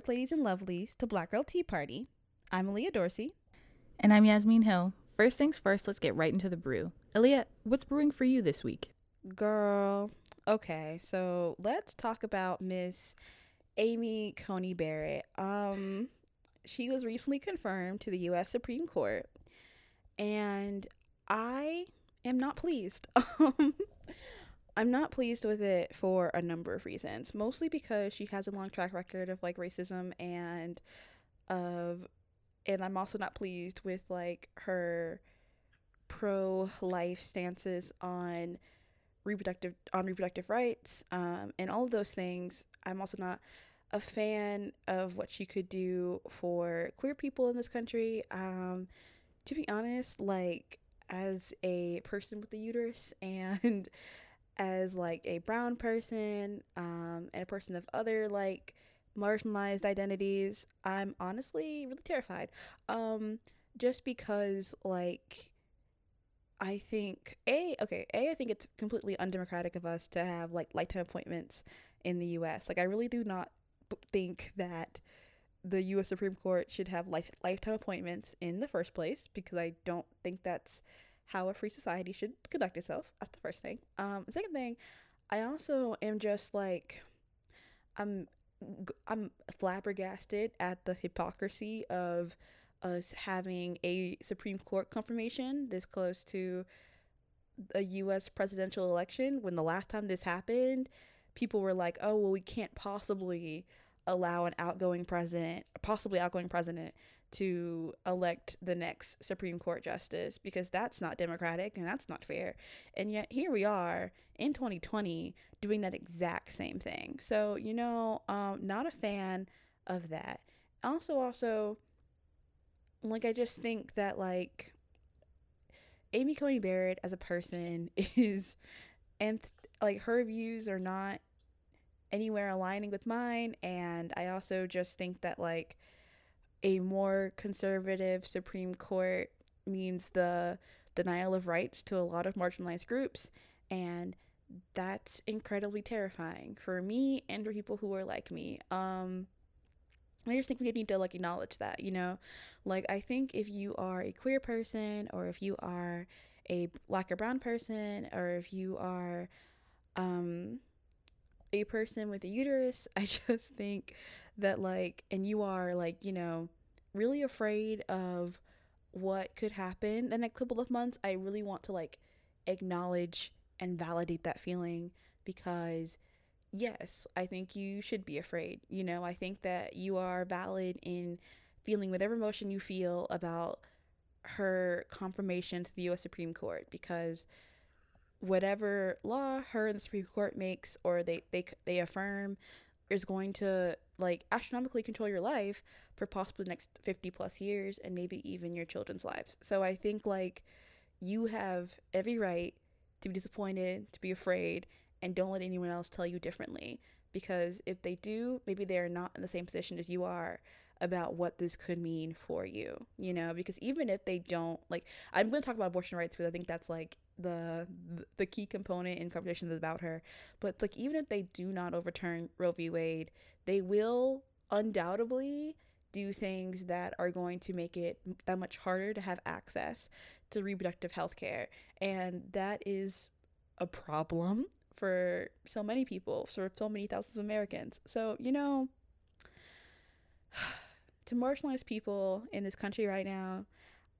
Welcome ladies, and lovelies, to Black Girl Tea Party. I'm Aaliyah Dorsey. And I'm Yasmin Hill. First things first, let's get right into the brew. Aaliyah, what's brewing for you this week? Girl, okay, so let's talk about Miss Amy Coney Barrett. Um, she was recently confirmed to the U.S. Supreme Court, and I am not pleased. I'm not pleased with it for a number of reasons. Mostly because she has a long track record of like racism and of and I'm also not pleased with like her pro life stances on reproductive on reproductive rights um, and all of those things. I'm also not a fan of what she could do for queer people in this country. Um, to be honest, like as a person with a uterus and as like a brown person um, and a person of other like marginalized identities, I'm honestly really terrified. Um, just because like I think a okay a I think it's completely undemocratic of us to have like lifetime appointments in the U.S. Like I really do not think that the U.S. Supreme Court should have life, lifetime appointments in the first place because I don't think that's how a free society should conduct itself. That's the first thing. Um, second thing, I also am just like, I'm, I'm flabbergasted at the hypocrisy of us having a Supreme Court confirmation this close to a U.S. presidential election. When the last time this happened, people were like, "Oh, well, we can't possibly." allow an outgoing president, possibly outgoing president, to elect the next Supreme Court justice because that's not democratic and that's not fair. And yet here we are in 2020 doing that exact same thing. So, you know, um, not a fan of that. Also, also, like, I just think that, like, Amy Coney Barrett as a person is, and like, her views are not anywhere aligning with mine. And I also just think that, like, a more conservative Supreme Court means the denial of rights to a lot of marginalized groups. And that's incredibly terrifying for me and for people who are like me. Um, I just think we need to like acknowledge that, you know, like I think if you are a queer person or if you are a black or brown person or if you are um a person with a uterus, I just think that like and you are like, you know, really afraid of what could happen the next couple of months, I really want to like acknowledge and validate that feeling because yes, I think you should be afraid. You know, I think that you are valid in feeling whatever emotion you feel about her confirmation to the US Supreme Court because whatever law her and the Supreme Court makes or they they they affirm is going to like astronomically control your life for possibly the next 50 plus years and maybe even your children's lives. So I think like you have every right to be disappointed, to be afraid, and don't let anyone else tell you differently because if they do, maybe they're not in the same position as you are about what this could mean for you, you know, because even if they don't like I'm going to talk about abortion rights because I think that's like the the key component in conversations about her. But like even if they do not overturn Roe v. Wade, they will undoubtedly do things that are going to make it that much harder to have access to reproductive health care. And that is a problem for so many people, for so many thousands of Americans. So, you know, to marginalized people in this country right now,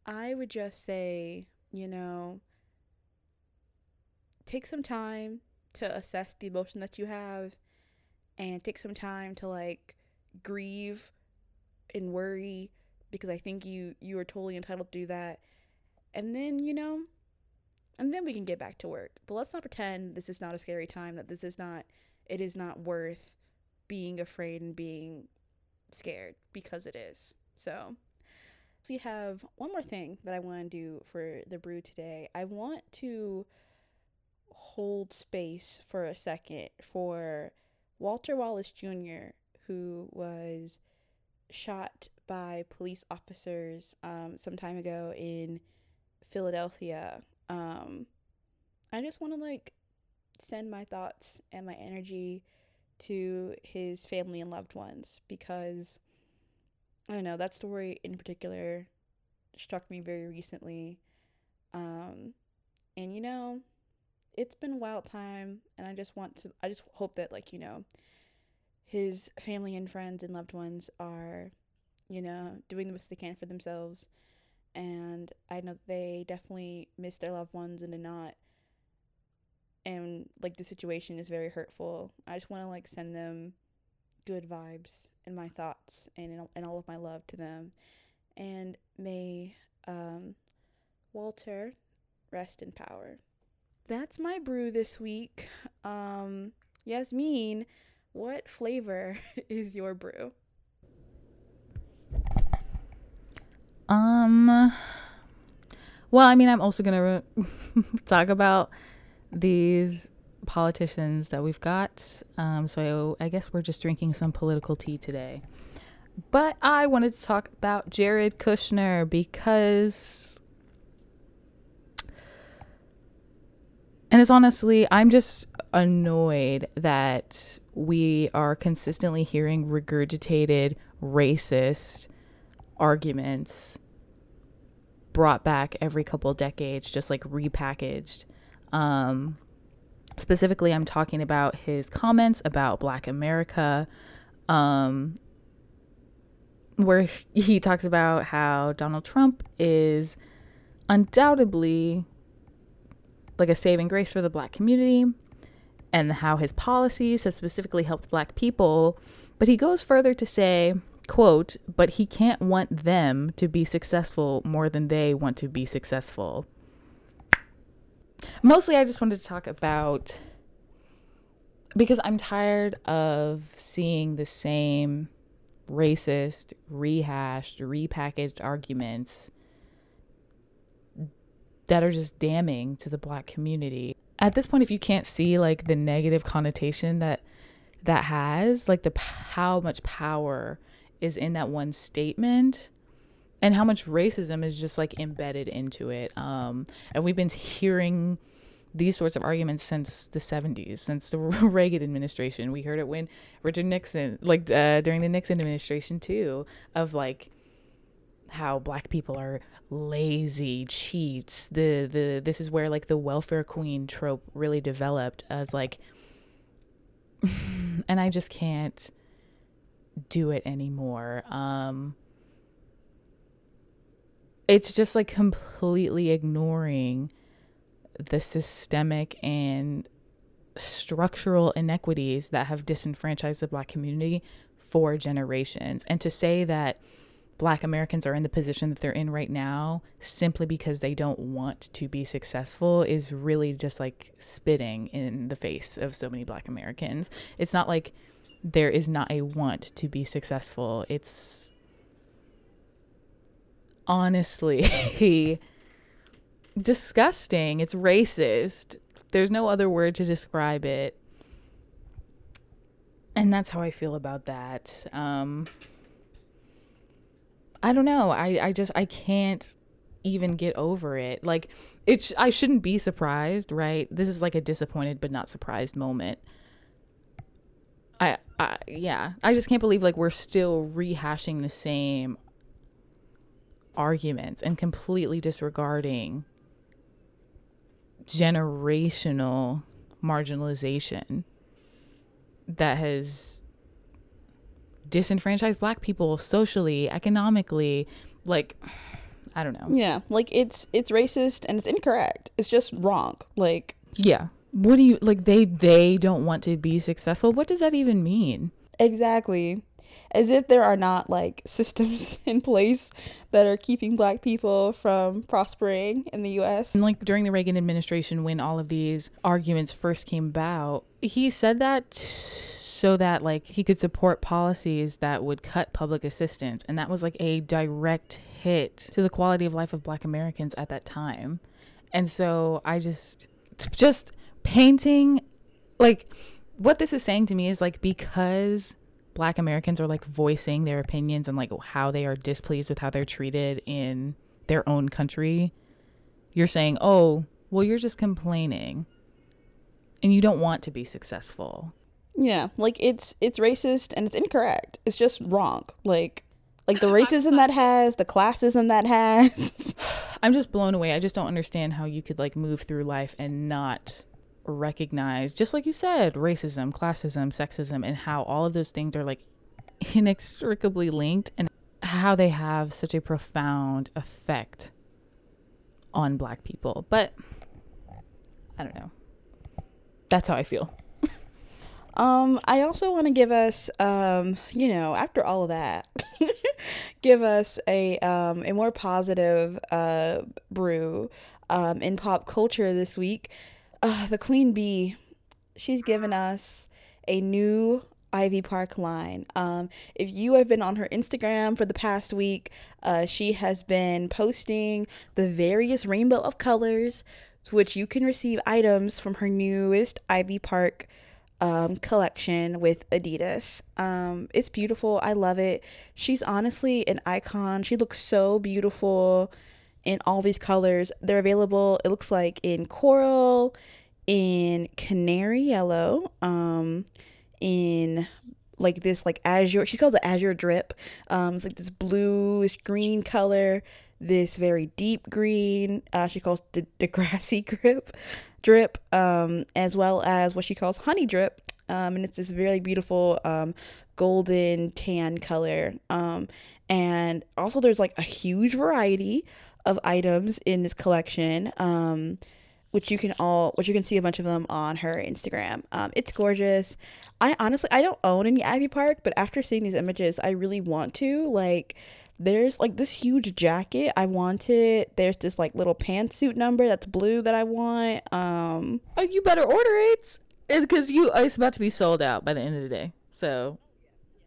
I would just say, you know, take some time to assess the emotion that you have and take some time to like grieve and worry because I think you you are totally entitled to do that. And then, you know, and then we can get back to work. But let's not pretend this is not a scary time that this is not it is not worth being afraid and being scared because it is. So, so we have one more thing that I want to do for the brew today. I want to hold space for a second for Walter Wallace Jr., who was shot by police officers um, some time ago in Philadelphia. Um, I just want to like send my thoughts and my energy to his family and loved ones because I don't know, that story in particular struck me very recently. Um, and you know, it's been a wild time, and I just want to, I just hope that, like, you know, his family and friends and loved ones are, you know, doing the best they can for themselves. And I know they definitely miss their loved ones and did not. And like the situation is very hurtful. I just want to like send them good vibes and my thoughts and and all of my love to them. And may um, Walter rest in power. That's my brew this week. Um, Yasmin, what flavor is your brew? Um. Well, I mean, I'm also gonna talk about these politicians that we've got. Um, so I guess we're just drinking some political tea today. But I wanted to talk about Jared Kushner because. And it's honestly, I'm just annoyed that we are consistently hearing regurgitated racist arguments brought back every couple decades, just like repackaged. Um, specifically, I'm talking about his comments about Black America, um, where he talks about how Donald Trump is undoubtedly like a saving grace for the Black community and how his policies have specifically helped Black people. But he goes further to say, quote, but he can't want them to be successful more than they want to be successful. Mostly, I just wanted to talk about because I'm tired of seeing the same racist, rehashed, repackaged arguments that are just damning to the black community. At this point if you can't see like the negative connotation that that has, like the how much power is in that one statement and how much racism is just like embedded into it. Um, and we've been hearing these sorts of arguments since the 70s, since the Reagan administration. We heard it when Richard Nixon, like uh, during the Nixon administration too, of like how black people are lazy cheats. The the this is where like the welfare queen trope really developed as like, and I just can't do it anymore. Um, it's just like completely ignoring the systemic and structural inequities that have disenfranchised the black community for generations. And to say that black Americans are in the position that they're in right now simply because they don't want to be successful is really just like spitting in the face of so many black Americans. It's not like there is not a want to be successful. It's honestly disgusting. It's racist. There's no other word to describe it. And that's how I feel about that. Um, I don't know. I, I just, I can't even get over it. Like, it's, I shouldn't be surprised, right? This is like a disappointed but not surprised moment. I, I, yeah, I just can't believe like we're still rehashing the same arguments and completely disregarding generational marginalization that has disenfranchised black people socially, economically, like I don't know. Yeah, like it's it's racist and it's incorrect. It's just wrong. Like yeah. What do you like they they don't want to be successful? What does that even mean? Exactly as if there are not like systems in place that are keeping black people from prospering in the US. And like during the Reagan administration when all of these arguments first came about, he said that so that like he could support policies that would cut public assistance and that was like a direct hit to the quality of life of black Americans at that time. And so I just just painting like what this is saying to me is like because black Americans are like voicing their opinions and like how they are displeased with how they're treated in their own country, you're saying, "Oh, well you're just complaining." And you don't want to be successful. Yeah, like it's it's racist and it's incorrect. It's just wrong. Like like the racism that has, the classism that has. I'm just blown away. I just don't understand how you could like move through life and not recognize, just like you said, racism, classism, sexism, and how all of those things are like inextricably linked and how they have such a profound effect on black people. But I don't know. That's how I feel. Um, I also want to give us, um, you know, after all of that, give us a um, a more positive uh, brew um, in pop culture this week. Uh, the Queen Bee, she's given us a new Ivy Park line. Um, if you have been on her Instagram for the past week, uh, she has been posting the various rainbow of colors to which you can receive items from her newest Ivy Park um, collection with Adidas. Um, it's beautiful. I love it. She's honestly an icon. She looks so beautiful in all these colors. They're available, it looks like, in coral, in canary yellow, um, in like this like azure she calls it azure drip um it's like this bluish green color this very deep green uh she calls the degrassi grip drip, um, as well as what she calls honey drip. Um, and it's this very beautiful um, golden tan color. Um, and also, there's like a huge variety of items in this collection. Um, which you can all which you can see a bunch of them on her Instagram. Um, it's gorgeous. I honestly I don't own any Ivy Park, but after seeing these images, I really want to. Like there's like this huge jacket I wanted. There's this like little pantsuit number that's blue that I want. Um Oh, you better order it. Because you it's about to be sold out by the end of the day. So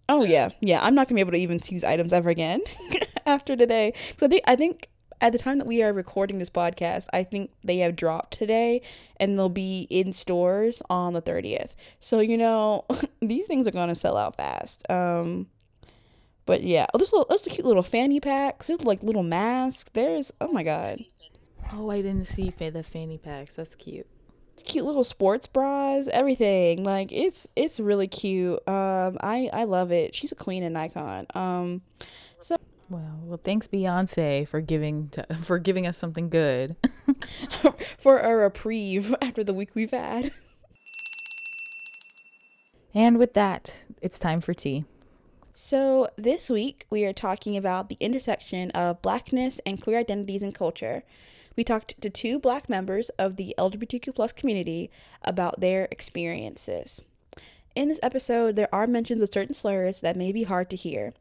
Oh yeah. Yeah, I'm not going to be able to even see these items ever again after today. So I think I think at the time that we are recording this podcast, I think they have dropped today and they'll be in stores on the 30th. So, you know, these things are going to sell out fast. Um but yeah, oh, there's, little, there's a cute little fanny packs. There's like little masks. There's oh my god. Oh, I didn't see the fanny packs. That's cute. Cute little sports bras, everything. Like it's it's really cute. Um, I I love it. She's a queen and icon. Um, so well, well, thanks Beyonce for giving to, for giving us something good. for a reprieve after the week we've had. And with that, it's time for tea. So, this week we are talking about the intersection of blackness and queer identities and culture. We talked to two black members of the LGBTQ plus community about their experiences. In this episode, there are mentions of certain slurs that may be hard to hear.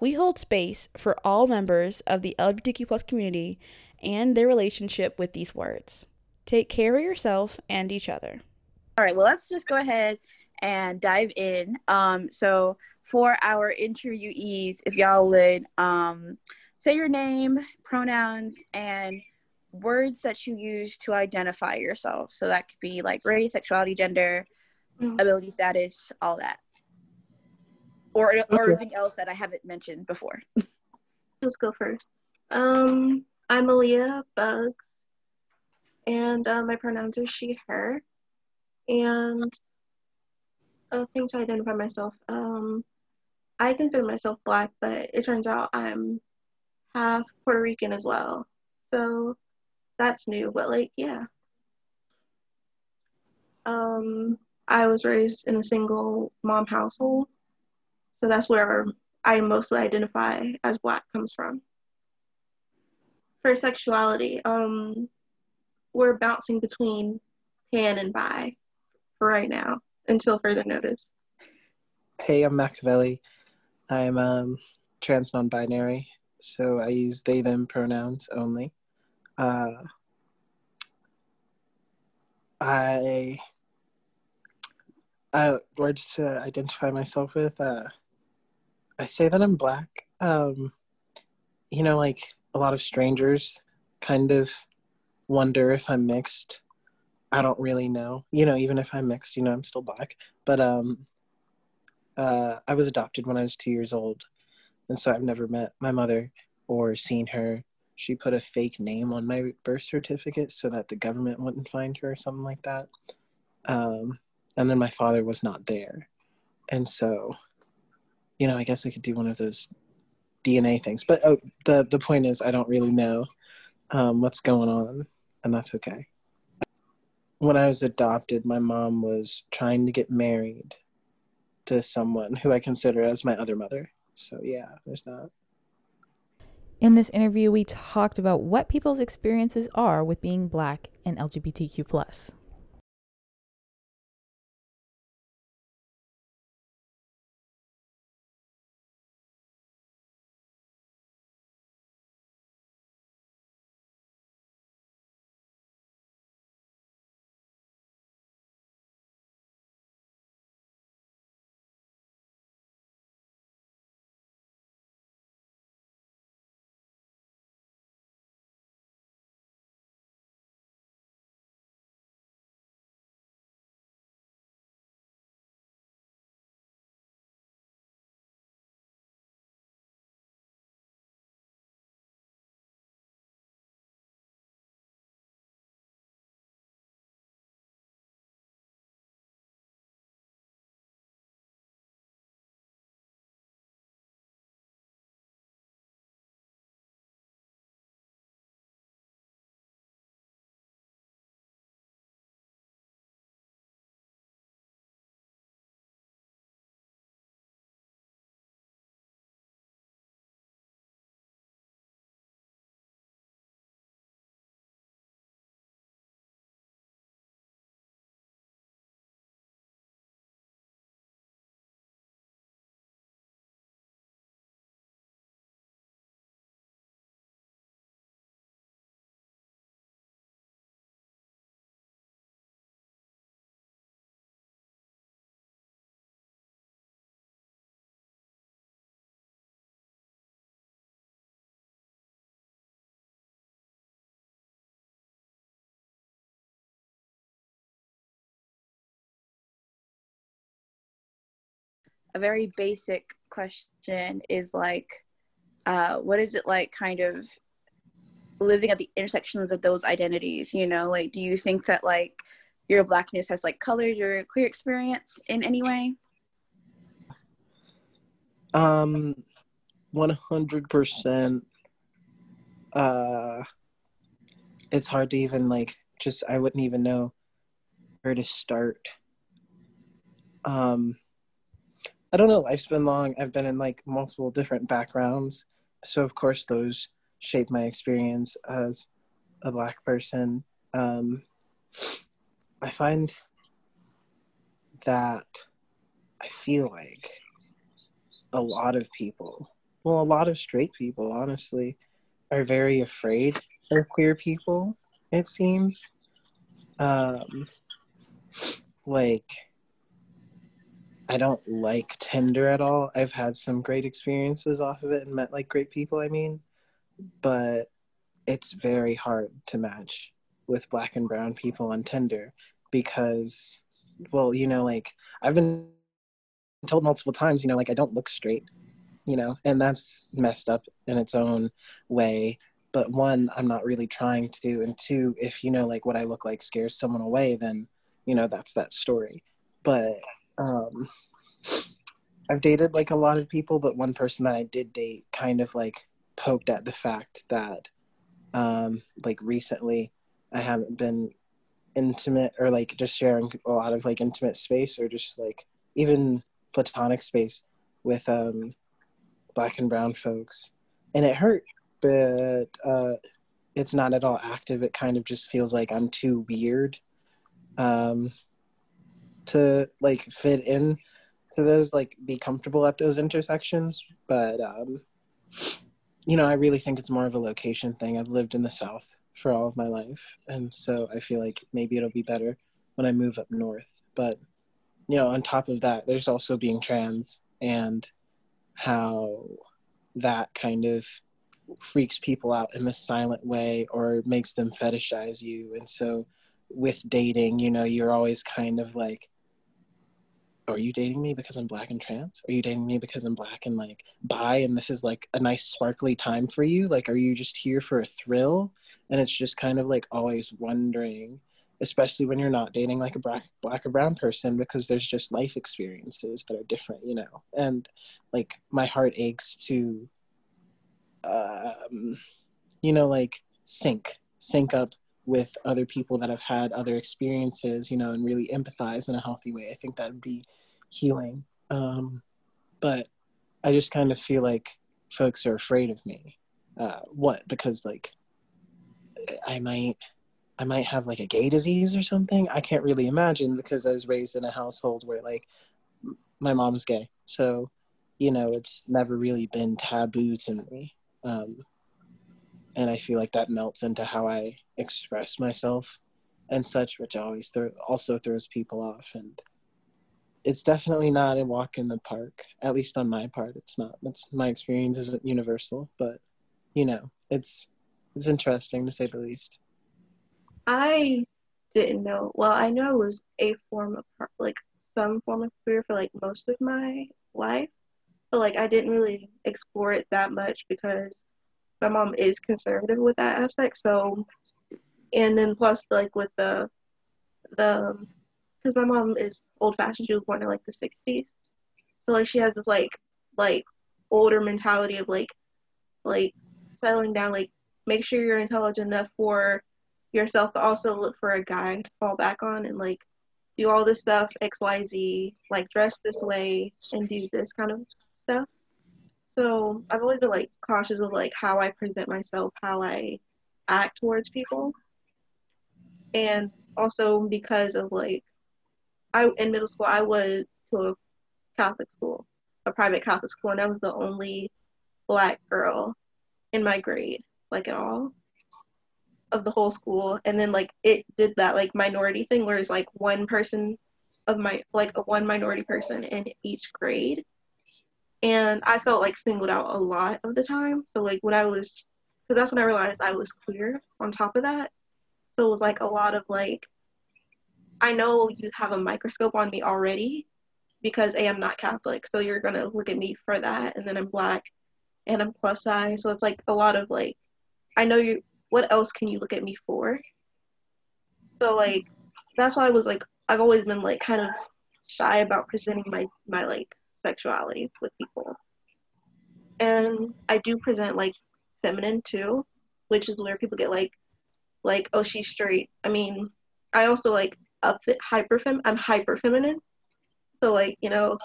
We hold space for all members of the LGBTQ plus community and their relationship with these words. Take care of yourself and each other. All right, well, let's just go ahead and dive in. Um, so, for our interviewees, if y'all would um, say your name, pronouns, and words that you use to identify yourself. So that could be like race, sexuality, gender, mm-hmm. ability status, all that. Or, okay. or anything else that I haven't mentioned before. Let's go first. Um, I'm Aaliyah Bugs, and uh, my pronouns are she, her. And a thing to identify myself. Um, I consider myself black, but it turns out I'm half Puerto Rican as well. So that's new, but like, yeah. Um, I was raised in a single mom household. So that's where I mostly identify as black comes from. For sexuality, um, we're bouncing between pan and bi for right now until further notice. Hey, I'm Machiavelli. I'm um, trans non binary, so I use they them pronouns only. Uh, I, I words to identify myself with. Uh, I say that I'm black. Um, you know, like a lot of strangers kind of wonder if I'm mixed. I don't really know. You know, even if I'm mixed, you know, I'm still black. But um, uh, I was adopted when I was two years old, and so I've never met my mother or seen her. She put a fake name on my birth certificate so that the government wouldn't find her or something like that. Um, and then my father was not there, and so, you know, I guess I could do one of those DNA things. But oh, the the point is, I don't really know um, what's going on, and that's okay. When I was adopted, my mom was trying to get married to someone who I consider as my other mother. So yeah, there's that. In this interview, we talked about what people's experiences are with being black and LGBTQ plus. A very basic question is like, uh, what is it like kind of living at the intersections of those identities? You know, like, do you think that like your blackness has like colored your queer experience in any way? Um, 100%. Uh, it's hard to even like, just, I wouldn't even know where to start. Um, I don't know. Life's been long. I've been in like multiple different backgrounds. So, of course, those shape my experience as a Black person. Um, I find that I feel like a lot of people, well, a lot of straight people, honestly, are very afraid of queer people, it seems. Um, like, I don't like Tinder at all. I've had some great experiences off of it and met like great people, I mean, but it's very hard to match with black and brown people on Tinder because well, you know, like I've been told multiple times, you know, like I don't look straight, you know, and that's messed up in its own way. But one, I'm not really trying to, and two, if you know, like what I look like scares someone away, then you know that's that story. But um, I've dated like a lot of people, but one person that I did date kind of like poked at the fact that um, like recently I haven't been intimate or like just sharing a lot of like intimate space or just like even platonic space with um, black and brown folks. And it hurt, but uh, it's not at all active. It kind of just feels like I'm too weird um, to like fit in to those like be comfortable at those intersections but um you know i really think it's more of a location thing. I've lived in the south for all of my life and so i feel like maybe it'll be better when i move up north. But you know on top of that there's also being trans and how that kind of freaks people out in a silent way or makes them fetishize you. And so with dating you know you're always kind of like are you dating me because I'm black and trans? Are you dating me because I'm black and like bi and this is like a nice sparkly time for you? Like, are you just here for a thrill? And it's just kind of like always wondering. especially when you're not dating like a black black or brown person because there's just life experiences that are different you know and like my heart aches to um you know like sync sync up with other people that have had other experiences you know and really empathize in a healthy way i think that would be healing um but i just kind of feel like folks are afraid of me uh what because like i might I might have like a gay disease or something. I can't really imagine because I was raised in a household where like my mom's gay. So, you know, it's never really been taboo to me. Um, and I feel like that melts into how I express myself and such, which always th- also throws people off. And it's definitely not a walk in the park, at least on my part. It's not. It's my experience isn't universal, but you know, it's it's interesting to say the least. I didn't know. Well, I know it was a form of like some form of queer for like most of my life, but like I didn't really explore it that much because my mom is conservative with that aspect. So, and then plus like with the the because my mom is old fashioned. She was born in like the '60s, so like she has this like like older mentality of like like settling down. Like make sure you're intelligent enough for yourself, but also look for a guy to fall back on and like do all this stuff, XYZ, like dress this way and do this kind of. So I've always been like cautious of like how I present myself, how I act towards people. And also because of like I in middle school I was to a Catholic school, a private Catholic school, and I was the only black girl in my grade, like at all of the whole school and then like it did that like minority thing where it's like one person of my like a one minority person in each grade and i felt like singled out a lot of the time. So like when i was because that's when i realized i was queer on top of that. So it was like a lot of like i know you have a microscope on me already because a i'm not catholic so you're gonna look at me for that and then i'm black and i'm plus size. So it's like a lot of like i know you what else can you look at me for? So like that's why I was like I've always been like kind of shy about presenting my my like sexuality with people. And I do present like feminine too, which is where people get like like oh she's straight. I mean, I also like upfit hyper fem I'm hyper feminine. So like, you know,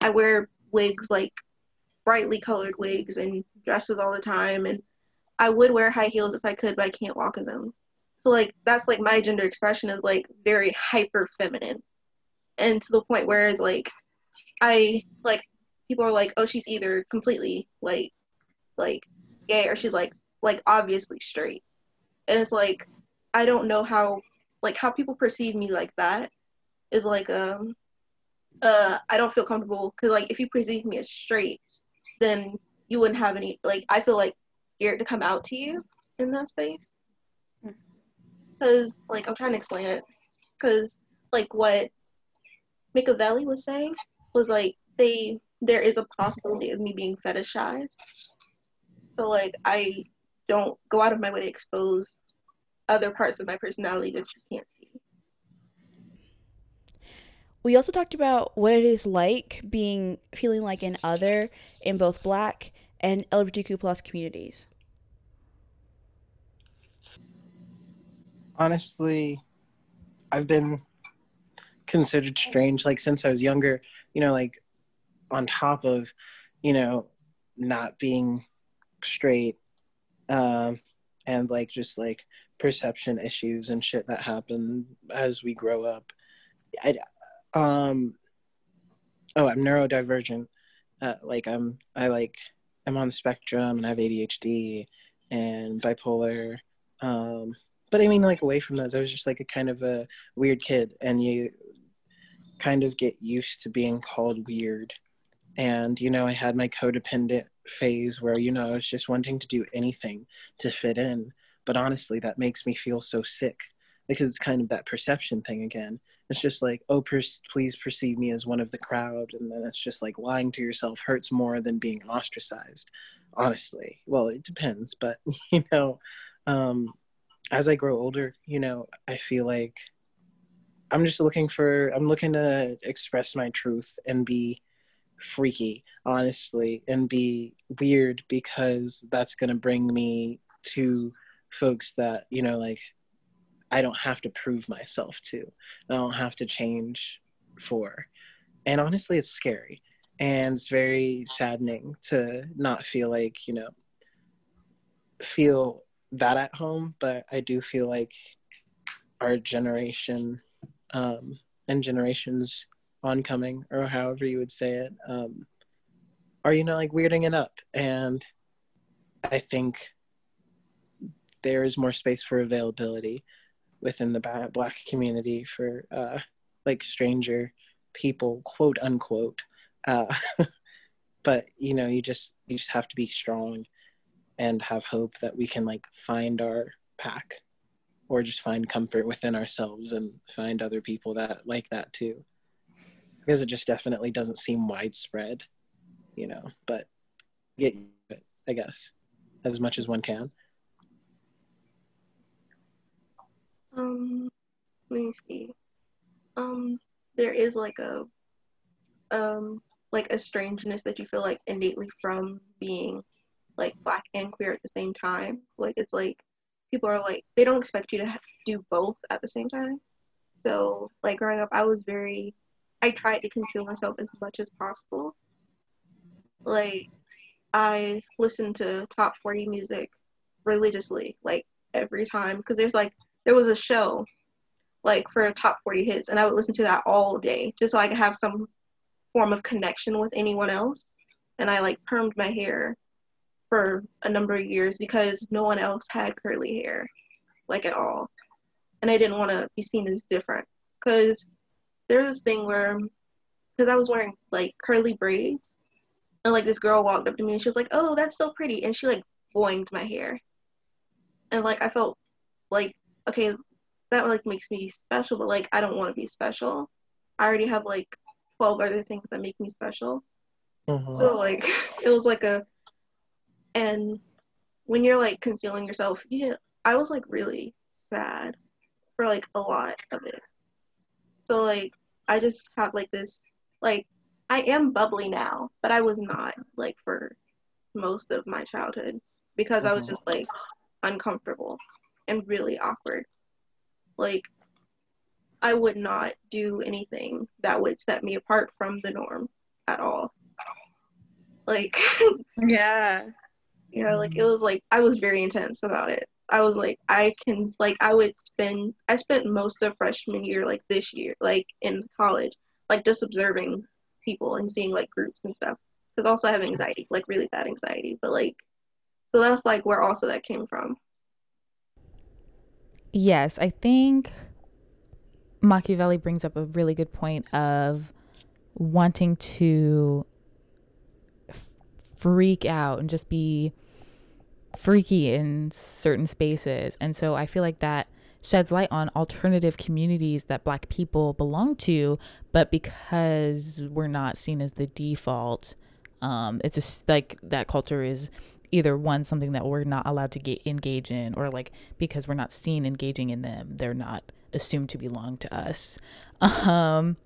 I wear wigs like brightly colored wigs and dresses all the time and I would wear high heels if I could, but I can't walk in them. So like that's like my gender expression is like very hyper feminine. And to the point where it's like I like people are like, oh she's either completely like like gay or she's like like obviously straight. And it's like I don't know how like how people perceive me like that is like um uh I don't feel comfortable because like if you perceive me as straight then you wouldn't have any like I feel like scared to come out to you in that space. Because, like, I'm trying to explain it. Because, like, what Machiavelli was saying was like they there is a possibility of me being fetishized. So like I don't go out of my way to expose other parts of my personality that you can't see. We also talked about what it is like being feeling like an other in both black and LGBTQ plus communities. honestly, I've been considered strange like since I was younger, you know, like on top of, you know, not being straight um and like just like perception issues and shit that happen as we grow up. I um oh, I'm neurodivergent. Uh, like I'm I like I'm on the spectrum and I have ADHD and bipolar um but I mean, like away from those, I was just like a kind of a weird kid, and you kind of get used to being called weird. And you know, I had my codependent phase where you know I was just wanting to do anything to fit in. But honestly, that makes me feel so sick because it's kind of that perception thing again. It's just like, oh, per- please perceive me as one of the crowd, and then it's just like lying to yourself hurts more than being ostracized. Honestly, well, it depends, but you know, um, as I grow older, you know, I feel like I'm just looking for I'm looking to express my truth and be freaky, honestly, and be weird because that's gonna bring me to folks that, you know, like I don't have to prove myself to. I don't have to change for. And honestly, it's scary. And it's very saddening to not feel like, you know, feel that at home. But I do feel like our generation um, and generations oncoming, or however you would say it, um, are, you know, like weirding it up. And I think there is more space for availability within the black community for uh, like stranger people quote unquote uh, but you know you just you just have to be strong and have hope that we can like find our pack or just find comfort within ourselves and find other people that like that too because it just definitely doesn't seem widespread you know but get it i guess as much as one can Um, let me see. Um, there is like a, um, like a strangeness that you feel like innately from being like black and queer at the same time. Like it's like people are like they don't expect you to have, do both at the same time. So like growing up, I was very, I tried to conceal myself as much as possible. Like I listened to top 40 music religiously, like every time, because there's like there was a show like for top 40 hits and i would listen to that all day just so i could have some form of connection with anyone else and i like permed my hair for a number of years because no one else had curly hair like at all and i didn't want to be seen as different because there was this thing where because i was wearing like curly braids and like this girl walked up to me and she was like oh that's so pretty and she like boinged my hair and like i felt like okay, that like makes me special, but like I don't want to be special. I already have like 12 other things that make me special. Mm-hmm. So like it was like a and when you're like concealing yourself, yeah, I was like really sad for like a lot of it. So like I just had like this like I am bubbly now, but I was not like for most of my childhood because mm-hmm. I was mm-hmm. just like uncomfortable and really awkward. Like, I would not do anything that would set me apart from the norm at all. Like, yeah. Yeah, like it was like I was very intense about it. I was like, I can like I would spend I spent most of freshman year like this year like in college like just observing people and seeing like groups and stuff because also I have anxiety like really bad anxiety but like so that's like where also that came from Yes, I think Machiavelli brings up a really good point of wanting to freak out and just be freaky in certain spaces. And so I feel like that sheds light on alternative communities that black people belong to, but because we're not seen as the default, um, it's just like that culture is either one something that we're not allowed to get engage in or like because we're not seen engaging in them they're not assumed to belong to us um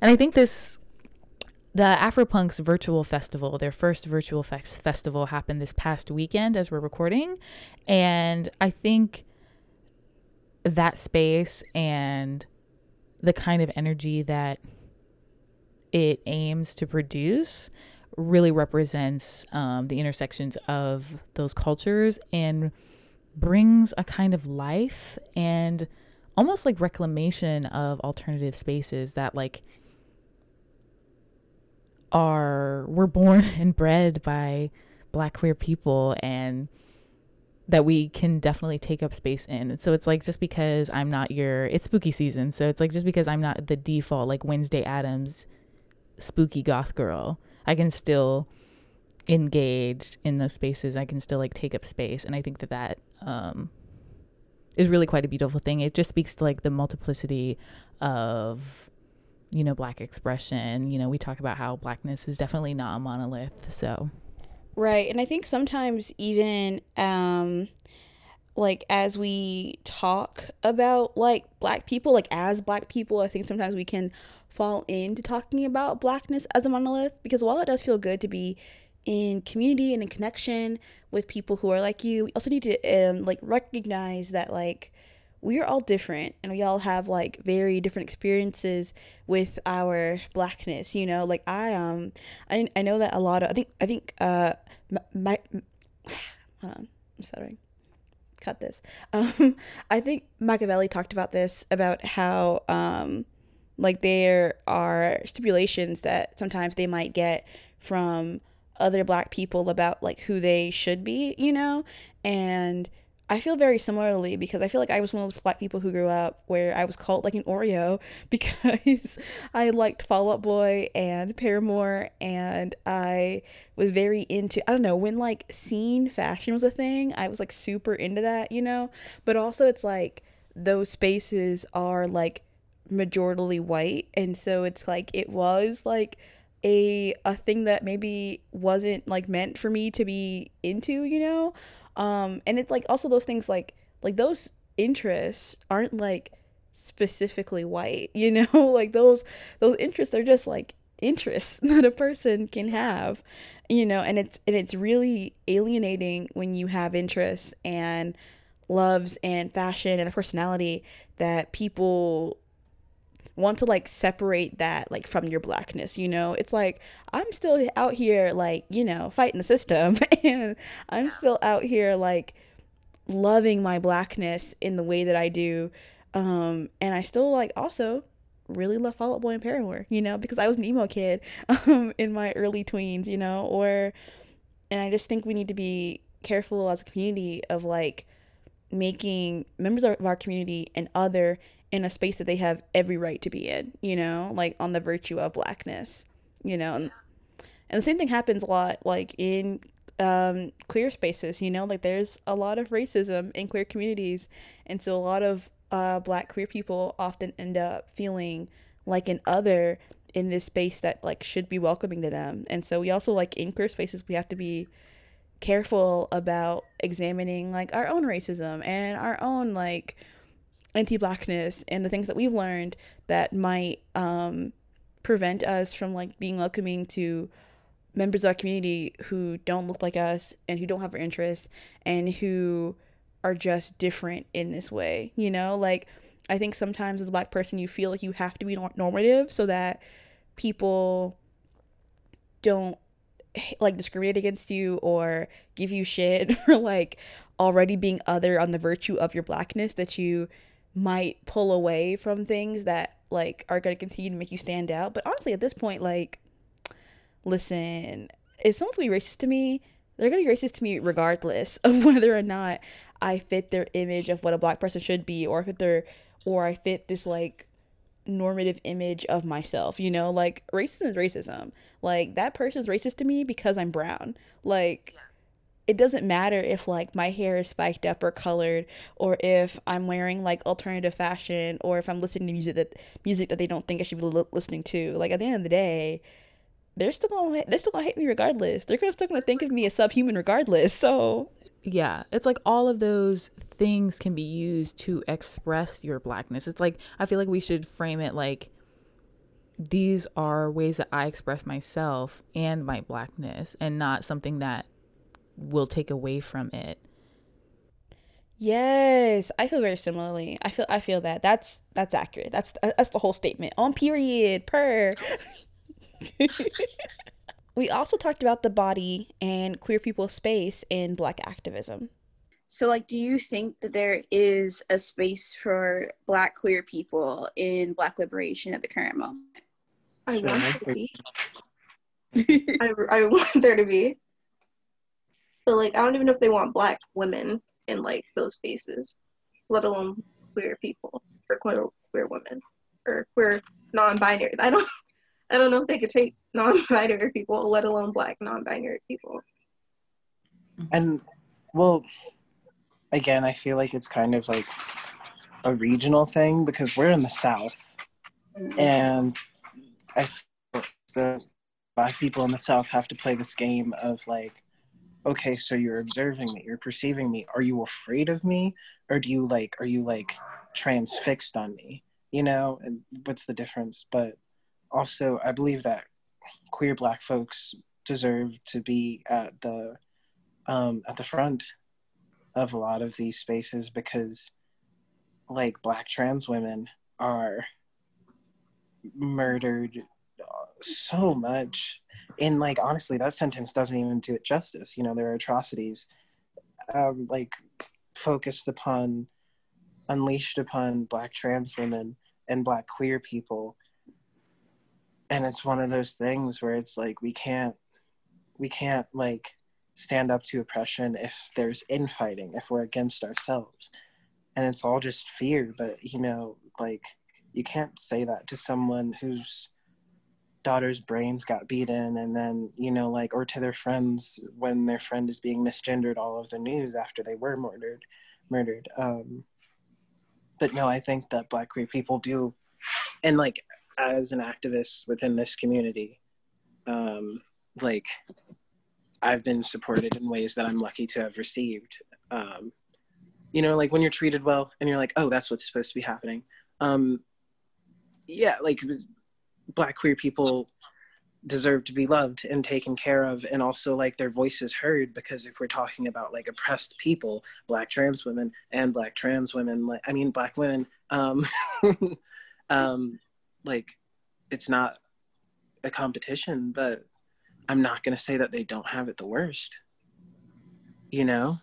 and i think this the Afropunk's virtual festival their first virtual fe- festival happened this past weekend as we're recording. And i think that space and the kind of energy that it aims to produce really represents um, the intersections of those cultures and brings a kind of life and almost like reclamation of alternative spaces that like are we're born and bred by black queer people and that we can definitely take up space in. And So it's like just because I'm not your it's spooky season. So it's like just because I'm not the default like Wednesday Addams spooky goth girl I can still engage in those spaces. I can still like take up space, and I think that that um, is really quite a beautiful thing. It just speaks to like the multiplicity of you know black expression. You know, we talk about how blackness is definitely not a monolith. So right, and I think sometimes even um, like as we talk about like black people, like as black people, I think sometimes we can fall into talking about blackness as a monolith because while it does feel good to be in community and in connection with people who are like you, we also need to um, like recognize that like we are all different and we all have like very different experiences with our blackness you know? Like i um i, I know that a lot of i think i think uh my, hold on i'm stuttering. Cut this. Um i think machiavelli talked about this about how um like there are stipulations that sometimes they might get from other black people about like who they should be you know? And I feel very similarly because I feel like I was one of those black people who grew up where I was called like an Oreo because I liked Fall Out Boy and Paramore and I was very into I don't know when like scene fashion was a thing I was like super into that you know? But also it's like those spaces are like majority white and so it's like it was like a a thing that maybe wasn't like meant for me to be into you know um and it's like also those things like like those interests aren't like specifically white you know? Like those those interests are just like interests that a person can have you know? And it's and it's really alienating when you have interests and loves and fashion and a personality that people want to like separate that like from your blackness you know? It's like i'm still out here like you know fighting the system and i'm still out here like loving my blackness in the way that i do um and i still like also really love Fall Out Boy and Paramore, you know, because I was an emo kid um, in my early tweens, you know, or, and I just think we need to be careful as a community of like making members of our community and other in a space that they have every right to be in, you know, like on the virtue of blackness, you know. And, and the same thing happens a lot like in um, queer spaces, you know, like there's a lot of racism in queer communities. And so a lot of uh, black queer people often end up feeling like an other in this space that like should be welcoming to them. And so we also like in queer spaces we have to be careful about examining like our own racism and our own like anti-blackness and the things that we've learned that might um, prevent us from like being welcoming to members of our community who don't look like us and who don't have our interests and who are just different in this way you know? Like i think sometimes as a black person you feel like you have to be normative so that people don't like discriminate against you or give you shit for like already being other on the virtue of your blackness that you might pull away from things that like are going to continue to make you stand out. But honestly, at this point, like, listen, if someone's gonna be racist to me, they're gonna be racist to me regardless of whether or not I fit their image of what a black person should be, or if they're, or I fit this like normative image of myself. You know, like racism is racism. Like that person's racist to me because I'm brown. Like. Yeah it doesn't matter if like my hair is spiked up or colored or if i'm wearing like alternative fashion or if i'm listening to music that music that they don't think i should be li- listening to. Like at the end of the day they're still gonna they're still gonna hate me regardless. They're gonna still gonna think of me as subhuman regardless so. Yeah it's like all of those things can be used to express your blackness. It's like i feel like we should frame it like these are ways that i express myself and my blackness and not something that will take away from it. Yes, I feel very similarly. I feel I feel that that's that's accurate. That's uh, that's the whole statement. On period per. we also talked about the body and queer people's space in black activism. So like do you think that there is a space for black queer people in black liberation at the current moment? I want there to be. I, I want there to be. But like, I don't even know if they want black women in like those spaces, let alone queer people or queer queer women or queer non-binary. I don't, I don't know if they could take non-binary people, let alone black non-binary people. And well, again, I feel like it's kind of like a regional thing because we're in the South, mm-hmm. and I feel the black people in the South have to play this game of like okay, so you're observing me, you're perceiving me. Are you afraid of me? Or do you like, are you like transfixed on me? You know, and what's the difference? But also, I believe that queer black folks deserve to be at the um, at the front of a lot of these spaces because like black trans women are murdered so much. And like honestly that sentence doesn't even do it justice. You know there are atrocities um, like focused upon unleashed upon black trans women and black queer people. And it's one of those things where it's like we can't we can't like stand up to oppression if there's infighting if we're against ourselves. And it's all just fear. But you know like you can't say that to someone whose daughter's brains got beaten and then you know like or to their friends when their friend is being misgendered all of the news after they were murdered murdered um but no i think that black queer people do and like as an activist within this community um like i've been supported in ways that i'm lucky to have received um you know like when you're treated well and you're like oh that's what's supposed to be happening. Um yeah like black queer people deserve to be loved and taken care of and also like their voices heard because if we're talking about like oppressed people black trans women and black trans women like i mean black women um um like it's not a competition but i'm not going to say that they don't have it the worst you know?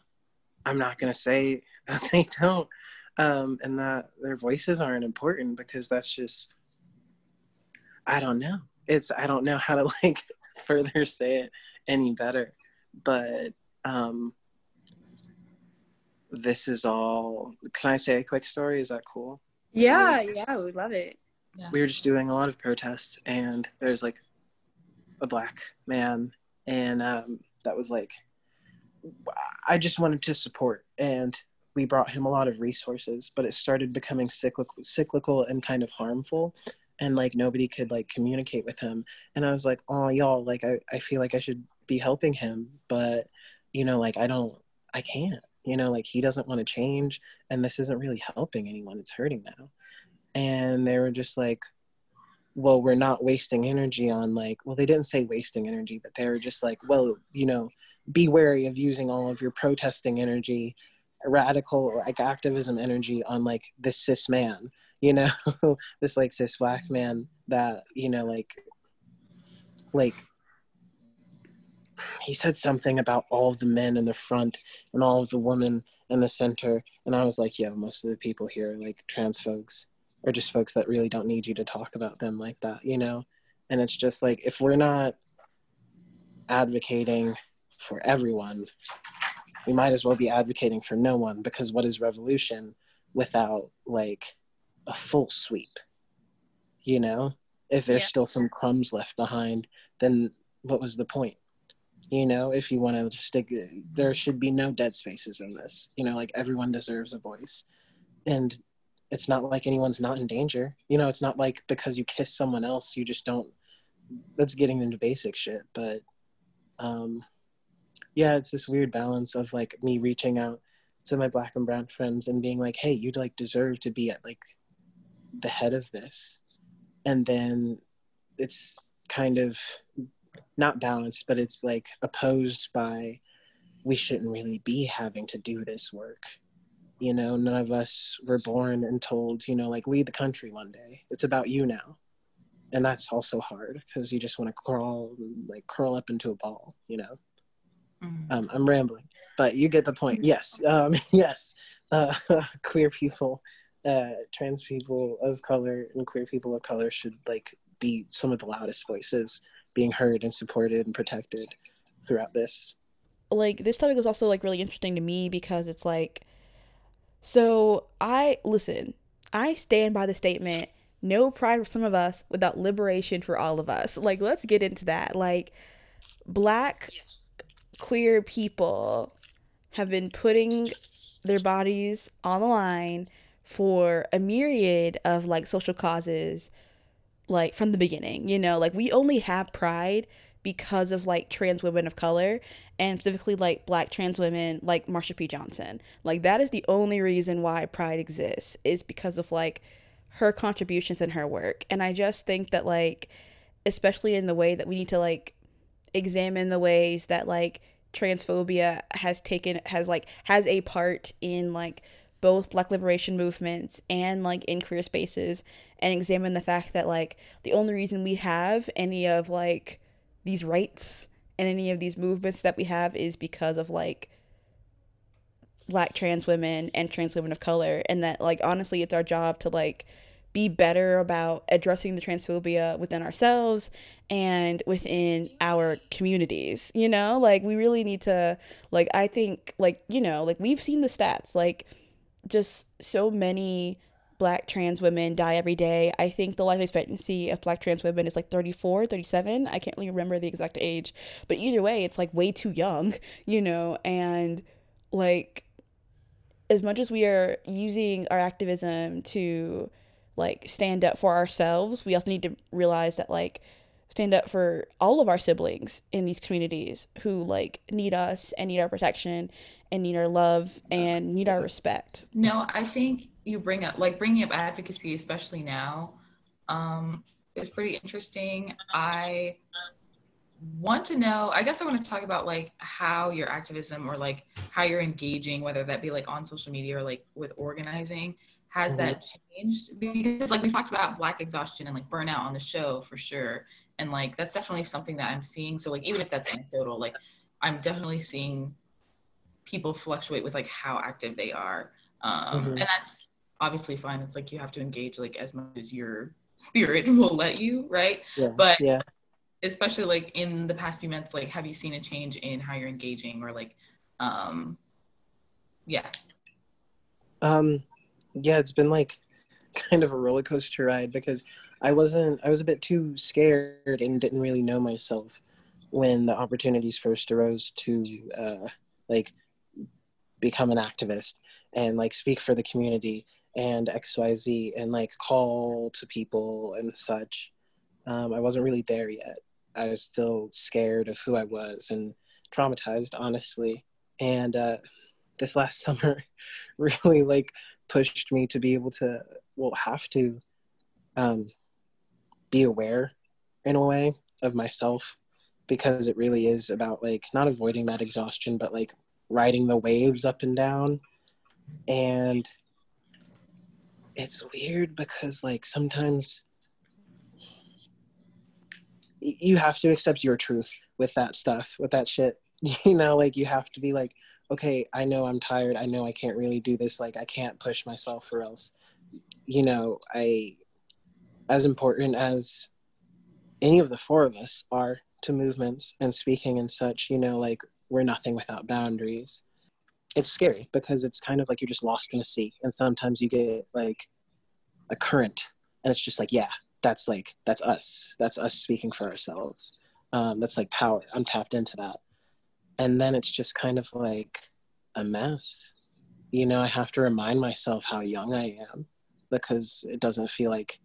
I'm not going to say that they don't um and that their voices aren't important because that's just I don't know. It's I don't know how to like further say it any better. But um this is all can I say a quick story? Is that cool? Yeah, yeah, we love it. Yeah. We were just doing a lot of protests and there's like a black man and um that was like I just wanted to support and we brought him a lot of resources, but it started becoming cyclical cyclical and kind of harmful and like nobody could like communicate with him. And i was like oh y'all like i, I feel like i should be helping him but you know like i don't i can't you know like he doesn't want to change and this isn't really helping anyone it's hurting now. And they were just like well we're not wasting energy on like well they didn't say wasting energy but they were just like well you know be wary of using all of your protesting energy radical like activism energy on like this cis man you know this like cis black man that you know like like he said something about all of the men in the front and all of the women in the center and i was like yeah most of the people here are like trans folks or just folks that really don't need you to talk about them like that you know? And it's just like if we're not advocating for everyone we might as well be advocating for no one because what is revolution without like a full sweep you know? If there's Yeah. still some crumbs left behind then what was the point? You know if you want to just stick there should be no dead spaces in this you know like everyone deserves a voice. And it's not like anyone's not in danger you know it's not like because you kiss someone else you just don't that's getting into basic shit but um yeah it's this weird balance of like me reaching out to my black and brown friends and being like hey you'd like deserve to be at like the head of this and then it's kind of not balanced but it's like opposed by we shouldn't really be having to do this work. You know none of us were born and told you know like lead the country one day. It's about you now. And that's also hard because you just want to crawl like curl up into a ball you know? Mhm. um, i'm rambling but you get the point. Yes um, yes uh, queer people trans people of color and queer people of color should like be some of the loudest voices being heard and supported and protected throughout this like this topic was also like really interesting to me because it's like so I listen, I stand by the statement no pride for some of us without liberation for all of us. Like let's get into that. Like black queer people have been putting their bodies on the line for a myriad of like social causes like from the beginning you know like we only have pride because of like trans women of color and specifically like black trans women like Marsha P. Johnson. Like that is the only reason why Pride exists is because of like her contributions and her work. And I just think that like especially in the way that we need to like examine the ways that like transphobia has taken has like has a part in like both black liberation movements and like in queer spaces and examine the fact that like the only reason we have any of like these rights and any of these movements that we have is because of like black trans women and trans women of color and that like honestly it's our job to like be better about addressing the transphobia within ourselves and within our communities you know? Like we really need to like i think like you know like we've seen the stats. Like just so many black trans women die every day. I think the life expectancy of black trans women is like 34, 37. I can't really remember the exact age. But either way, it's like way too young, you know, and like as much as we are using our activism to like stand up for ourselves, we also need to realize that like stand up for all of our siblings in these communities who like need us and need our protection and need our love and need our respect. No, I think you bring up like bringing up advocacy, especially now, um, is pretty interesting. I want to know. I guess I want to talk about like how your activism or like how you're engaging, whether that be like on social media or like with organizing. Has mm-hmm. that changed? Because like we talked about black exhaustion and like burnout on the show for sure, and like that's definitely something that I'm seeing. So like even if that's anecdotal, like I'm definitely seeing people fluctuate with like how active they are um, mm-hmm. and that's obviously fine it's like you have to engage like as much as your spirit will let you right yeah. but yeah especially like in the past few months like have you seen a change in how you're engaging or like um yeah um yeah it's been like kind of a roller coaster ride because i wasn't i was a bit too scared and didn't really know myself when the opportunities first arose to uh like become an activist and like speak for the community and xyz and like call to people and such. Um, i wasn't really there yet. I was still scared of who i was and traumatized honestly. And uh, this last summer really like pushed me to be able to well have to um, be aware in a way of myself because it really is about like not avoiding that exhaustion but like riding the waves up and down. And it's weird because like sometimes you have to accept your truth with that stuff with that shit. You know like you have to be like okay i know i'm tired. I know i can't really do this. Like i can't push myself or else. You know i as important as any of the four of us are to movements and speaking and such you know like we're nothing without boundaries. It's scary because it's kind of like you're just lost in a sea. And sometimes you get like a current and it's just like, yeah, that's like, that's us. That's us speaking for ourselves. Um, that's like power. I'm tapped into that. And then it's just kind of like a mess. You know, I have to remind myself how young I am because it doesn't feel like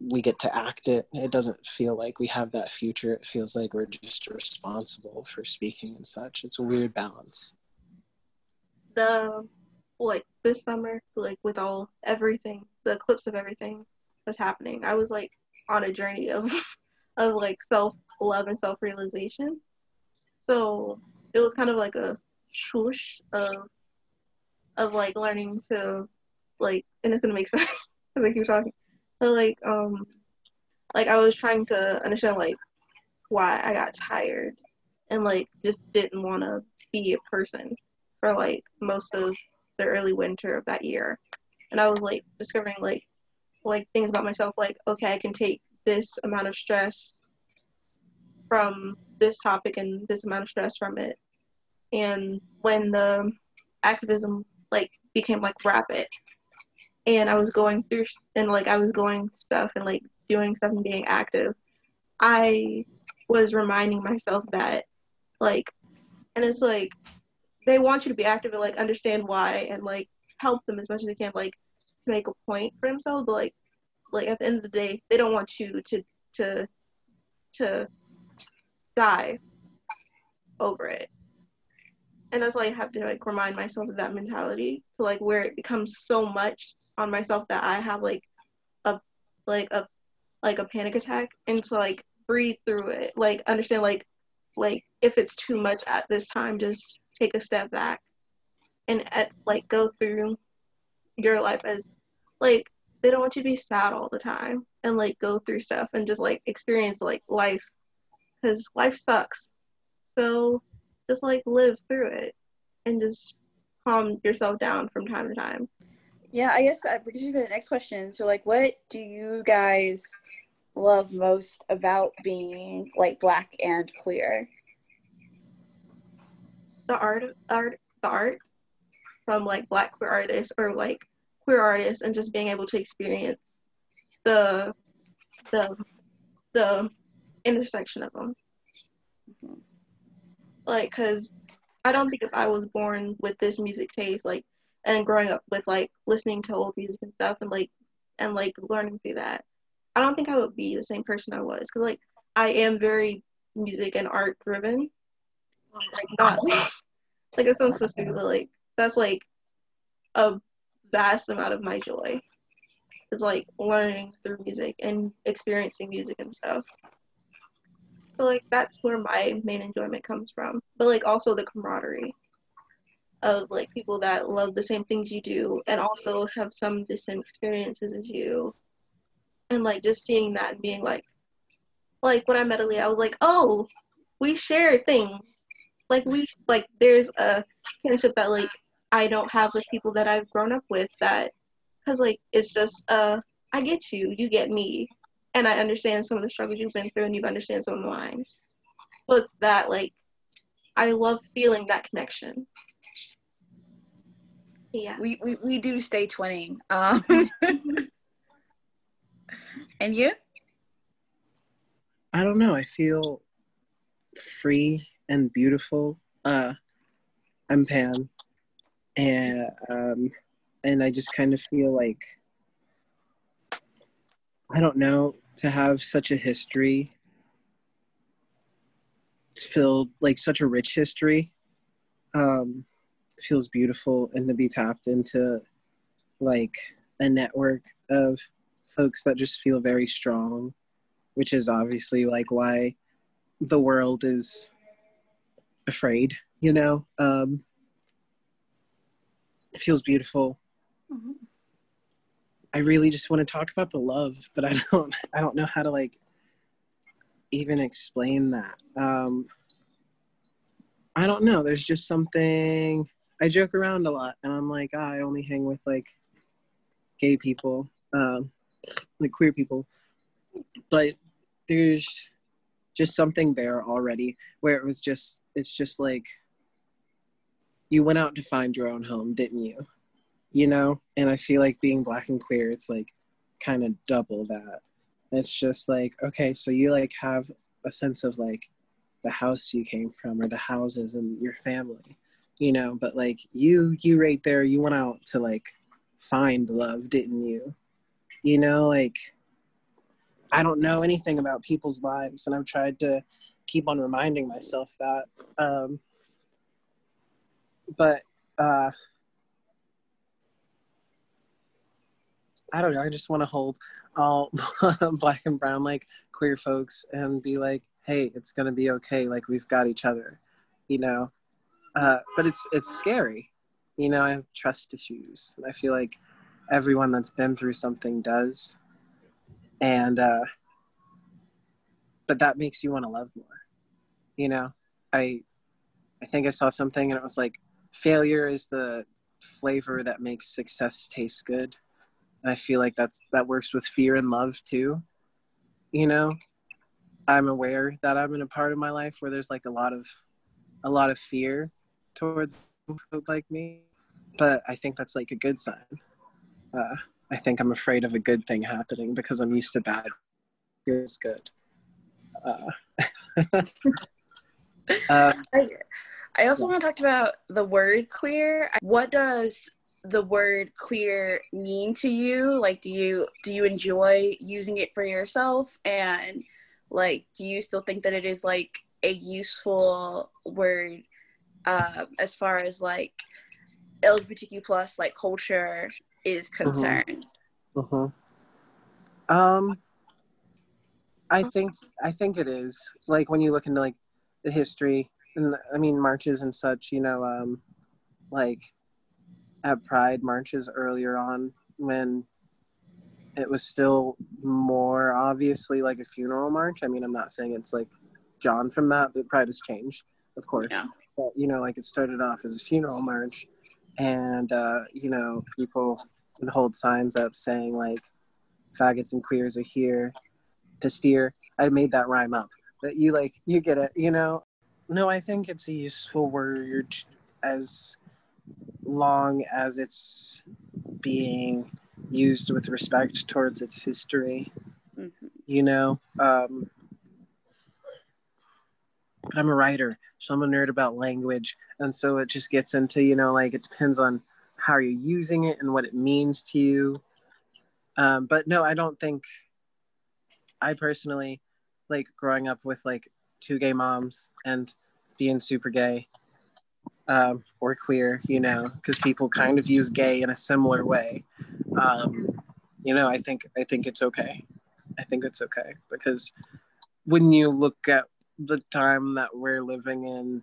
we get to act it. It doesn't feel like we have that future. It feels like we're just responsible for speaking and such. It's a weird balance. The like this summer, like with all everything, the clips of everything was happening. I was like on a journey of of like self love and self realization. So it was kind of like a swoosh of of like learning to like and it's gonna make sense as I keep talking but like um like I was trying to understand like why I got tired and like just didn't want to be a person for like most of the early winter of that year. And I was like discovering like like things about myself like okay, I can take this amount of stress from this topic and this amount of stress from it. And when the activism like became like rapid and I was going through and like I was going stuff and like doing stuff and being active, I was reminding myself that like and it's like they want you to be active and like understand why and like help them as much as they can like to make a point for themselves but like like at the end of the day they don't want you to to to die over it. And that's why I have to like remind myself of that mentality to like where it becomes so much on myself that I have like a like a like a panic attack and to like breathe through it. Like understand like like if it's too much at this time, just take a step back and at, like go through your life as like they don't want you to be sad all the time and like go through stuff and just like experience like life because life sucks so just like live through it and just calm yourself down from time to time Yeah, I guess uh, that brings me to the next question. So, like, what do you guys love most about being like black and queer? the art art the art from like black queer artists or like queer artists and just being able to experience the the the intersection of them mm-hmm. like because i don't think if i was born with this music taste like and growing up with like listening to old music and stuff and like and like learning through that i don't think i would be the same person i was because like i am very music and art driven. Like not like it sounds so stupid but like that's like a vast amount of my joy is like learning through music and experiencing music and stuff. So like that's where my main enjoyment comes from but like also the camaraderie of like people that love the same things you do and also have some the same experiences as you and like just seeing that and being like like when i met Aaliyah, i was like oh we share things like we like there's a kinship that like I don't have with people that I've grown up with that because like it's just uh I get you, you get me, and I understand some of the struggles you've been through and you understand some of mine. So it's that like I love feeling that connection. Yeah. We we, we do stay twinning. Um, and you? I don't know. I feel free and beautiful. Uh, I'm Pan, and um, and I just kind of feel like I don't know to have such a history it's filled like such a rich history um feels beautiful and to be tapped into like a network of folks that just feel very strong which is obviously like why the world is afraid you know? Um it feels beautiful. I really just want to talk about the love but i don't i don't know how to like even explain that. Um i don't know there's just something i joke around a lot and i'm like ah, i only hang with like gay people um like queer people. But there's just something there already where it was just it's just like you went out to find your own home didn't you? You know? And i feel like being black and queer it's like kind of double that. It's just like okay so you like have a sense of like the house you came from or the houses and your family you know but like you you right there you went out to like find love didn't you you know like I don't know anything about people's lives, and I've tried to keep on reminding myself that. Um, but uh, I don't know. I just want to hold all black and brown, like queer folks, and be like, "Hey, it's gonna be okay. Like we've got each other," you know. Uh, but it's it's scary, you know. I have trust issues, and I feel like everyone that's been through something does. And uh but that makes you want to love more. You know i i think i saw something and it was like failure is the flavor that makes success taste good. And i feel like that's that works with fear and love too. You know i'm aware that i'm in a part of my life where there's like a lot of a lot of fear towards folks like me but i think that's like a good sign uh, I think I'm afraid of a good thing happening because I'm used to bad. It's good. Uh, um, I, I also want to talk about the word queer. What does the word queer mean to you? Like, do you do you enjoy using it for yourself? And like, do you still think that it is like a useful word uh, as far as like LGBTQ plus like culture is concerned? Mm-hmm. Um, I think I think it is like when you look into like the history and I mean marches and such. You know, um, like at Pride marches earlier on when it was still more obviously like a funeral march. I mean, I'm not saying it's like gone from that, but Pride has changed, of course. Yeah. But you know, like it started off as a funeral march, and uh, you know, people would hold signs up saying like, "Faggots and queers are here to steer." I made that rhyme up, but you like you get it, you know. No, I think it's a useful word as long as it's being used with respect towards its history. Mhm. You know, um, but I'm a writer, so I'm a nerd about language, and so it just gets into you know like it depends on how you're using it and what it means to you. Um, but no, I don't think. I personally like growing up with like two gay moms and being super gay um, or queer, you know, because people kind of use gay in a similar way. Um, you know, I think I think it's okay. I think it's okay because when you look at the time that we're living in,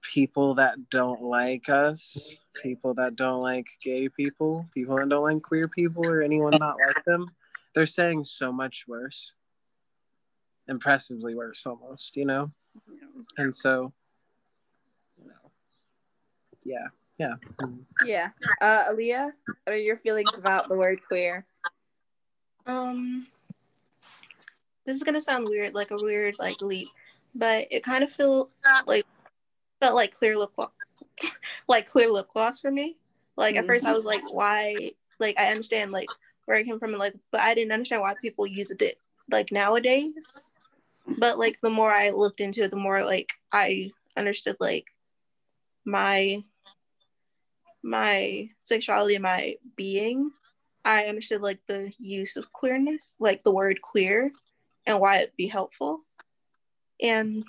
people that don't like us, people that don't like gay people, people that don't like queer people or anyone not like them, they're saying so much worse. Impressively worse almost, you know? And so, you know, yeah, yeah. Yeah. Uh, Aaliyah, what are your feelings about the word queer? Um, this is gonna sound weird, like a weird like leap, but it kind of feel like felt like clear lip gloss, like clear lip gloss for me. Like at first I mm-hmm. was like, why? Like I understand like where I came from, like, but I didn't understand why people use it like nowadays. But like the more I looked into it, the more like I understood like my my sexuality and my being I understood like the use of queerness, like the word queer and why it'd be helpful. And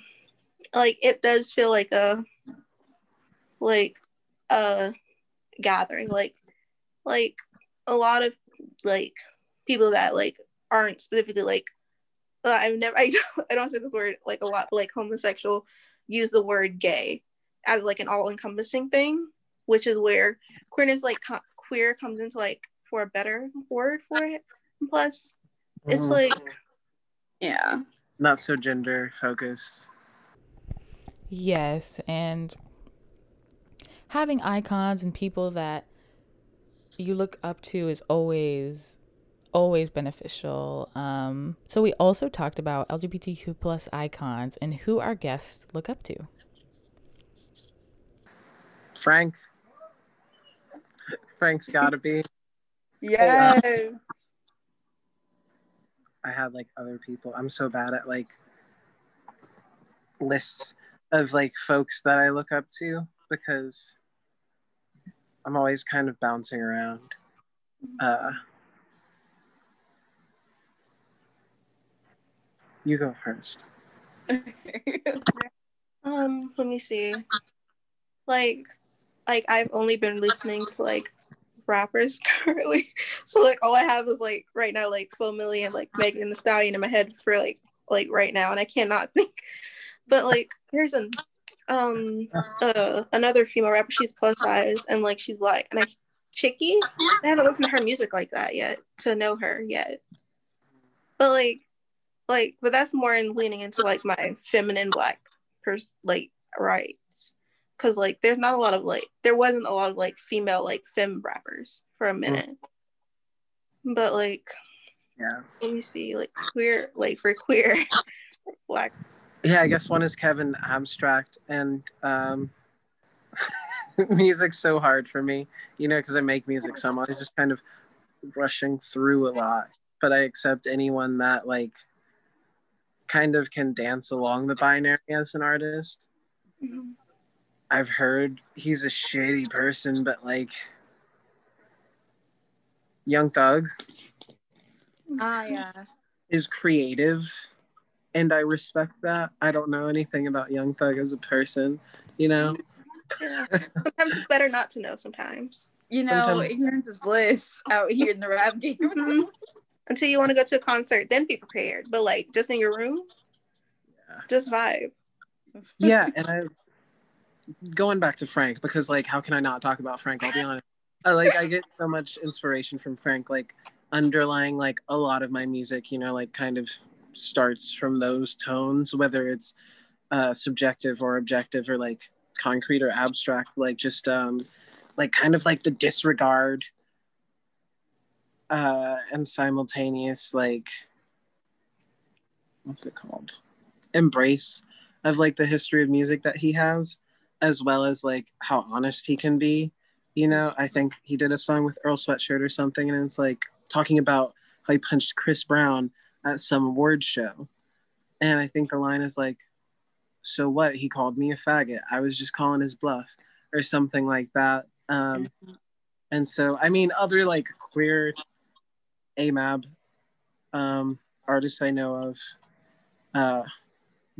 like it does feel like a like a gathering, like like a lot of like people that like aren't specifically like uh, I've never I don't, I don't say this word like a lot but, like homosexual use the word gay as like an all encompassing thing, which is where queerness like co- queer comes into like for a better word for it. And plus, it's Mhm. like Yeah. not so gender focused. Yes, and having icons and people that you look up to is always always beneficial. Um, so we also talked about LGBTQ plus icons and who our guests look up to. Frank. Frank's gotta be. Yes. I had like other people. I'm so bad at like lists of like folks that I look up to because I'm always kind of bouncing around. Uh, you go first. um let me see. Like like I've only been listening to like rappers currently. So like all I have is like right now like Flo Milli and like Megan Thee Stallion in my head for like like right now and I cannot think. But like there's an um uh another female rapper, she's plus size and like she's black and I Chika. I haven't listened to her music like that yet to know her yet. But like like but that's more in leaning into like my feminine black pers like rights because like there's not a lot of like there wasn't a lot of like female like fem rappers for a minute but like Yeah. let me see like queer like for queer black Yeah, I guess one is Kevin Abstract, and um, music's so hard for me, you know, because I make music, so I'm always just kind of rushing through a lot. But I accept anyone that like kind of can dance along the binary as an artist. I've heard he's a shady person, but like Young Thug Ah, yeah. is creative and I respect that. I don't know anything about Young Thug as a person, you know. Yeah. Sometimes it's better not to know. Sometimes You know, Sometimes- ignorance is bliss out here in the rap game. Mhm. until you want to go to a concert, then be prepared. But like just in your room, Yeah. just vibe. yeah, and I going back to Frank because like how can I not talk about Frank? I'll be honest. I like I get so much inspiration from Frank, like underlying like a lot of my music, you know, like kind of starts from those tones, whether it's uh subjective or objective or like concrete or abstract, like just um like kind of like the disregard uh and simultaneous like what's it called? Embrace of like the history of music that he has, as well as like how honest he can be. You know, I think he did a song with Earl Sweatshirt or something, and it's like talking about how he punched Chris Brown at some awards show. And I think the line is like, so what? He called me a faggot. I was just calling his bluff, or something like that. Um, and so, I mean, other like queer AMAB um, artists I know of uh,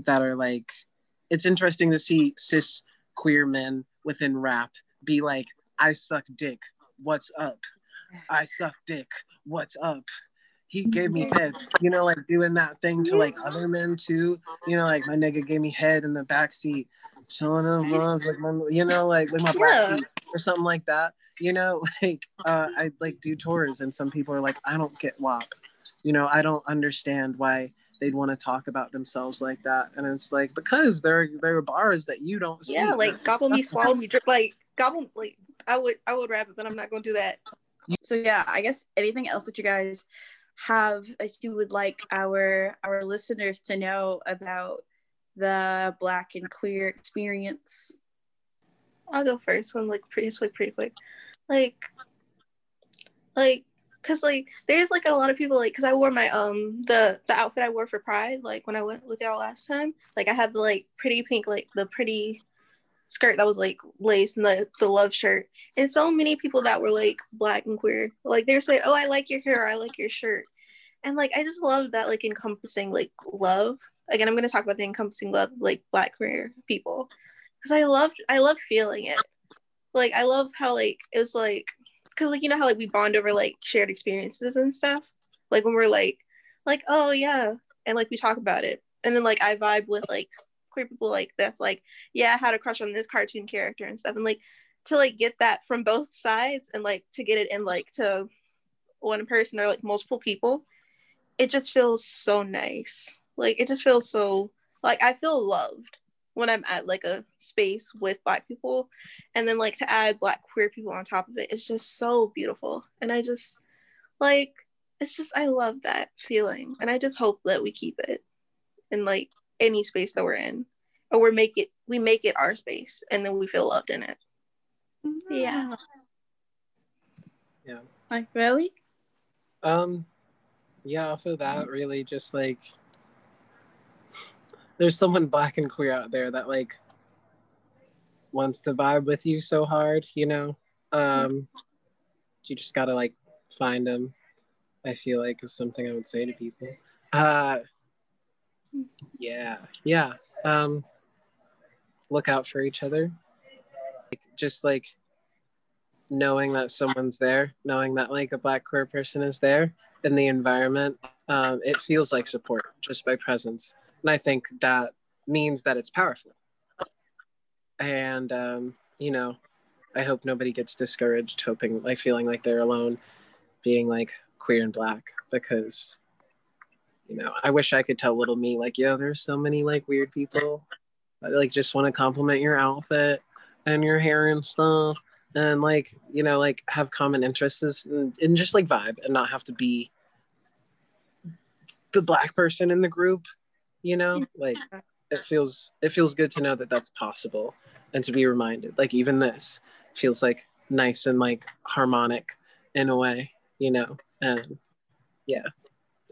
that are like, it's interesting to see cis queer men within rap be like, I suck dick. What's up? I suck dick. What's up? He gave me head, you know, like doing that thing to like other men too. You know, like my nigga gave me head in the backseat, chilling in vlogs, like my, you know, like with my black Yeah. or something like that. You know, like uh, I like do tours, and some people are like, I don't get WAP. You know, I don't understand why they'd want to talk about themselves like that, and it's like because there there are bars that you don't see. Yeah, like gobble me, swallow me, drip. Like gobble, like I would, I would rap it, but I'm not gonna do that. So yeah, I guess anything else that you guys have that you would like our our listeners to know about the black and queer experience? I'll go first. I'm like pretty, it's like pretty quick. Like, like, cause like there's like a lot of people like, cause I wore my um the the outfit I wore for Pride like when I went with y'all last time. Like I had the like pretty pink like the pretty skirt that was like lace and the the love shirt. And so many people that were like black and queer, like they were saying, "Oh, I like your hair. I like your shirt." And like I just love that like encompassing like love. Again, I'm gonna talk about the encompassing love like black queer people because I loved I love feeling it. Like I love how like it's like because like you know how like we bond over like shared experiences and stuff. Like when we're like like oh yeah, and like we talk about it, and then like I vibe with like queer people like that's like yeah I had a crush on this cartoon character and stuff, and like to like get that from both sides and like to get it in like to one person or like multiple people, it just feels so nice. Like it just feels so like I feel loved when I'm at like a space with black people. And then like to add black queer people on top of it it's just so beautiful. And I just like it's just I love that feeling. And I just hope that we keep it in like any space that we're in. Or we make it we make it our space and then we feel loved in it. Yeah. Yeah. Like really? Um, yeah, off of that, really just like there's someone black and queer out there that like wants to vibe with you so hard, you know. Um, you just gotta like find them. I feel like is something I would say to people. Uh, yeah, yeah. Um, look out for each other. Like, just like knowing that someone's there, knowing that like a black queer person is there in the environment, um, it feels like support just by presence. And I think that means that it's powerful. And, um, you know, I hope nobody gets discouraged, hoping, like, feeling like they're alone, being like queer and black, because, you know, I wish I could tell little me, like, yo, there's so many like weird people that like just want to compliment your outfit and your hair and stuff and like you know like have common interests and, and just like vibe and not have to be the black person in the group you know? Like it feels it feels good to know that that's possible and to be reminded. Like even this feels like nice and like harmonic in a way you know? And yeah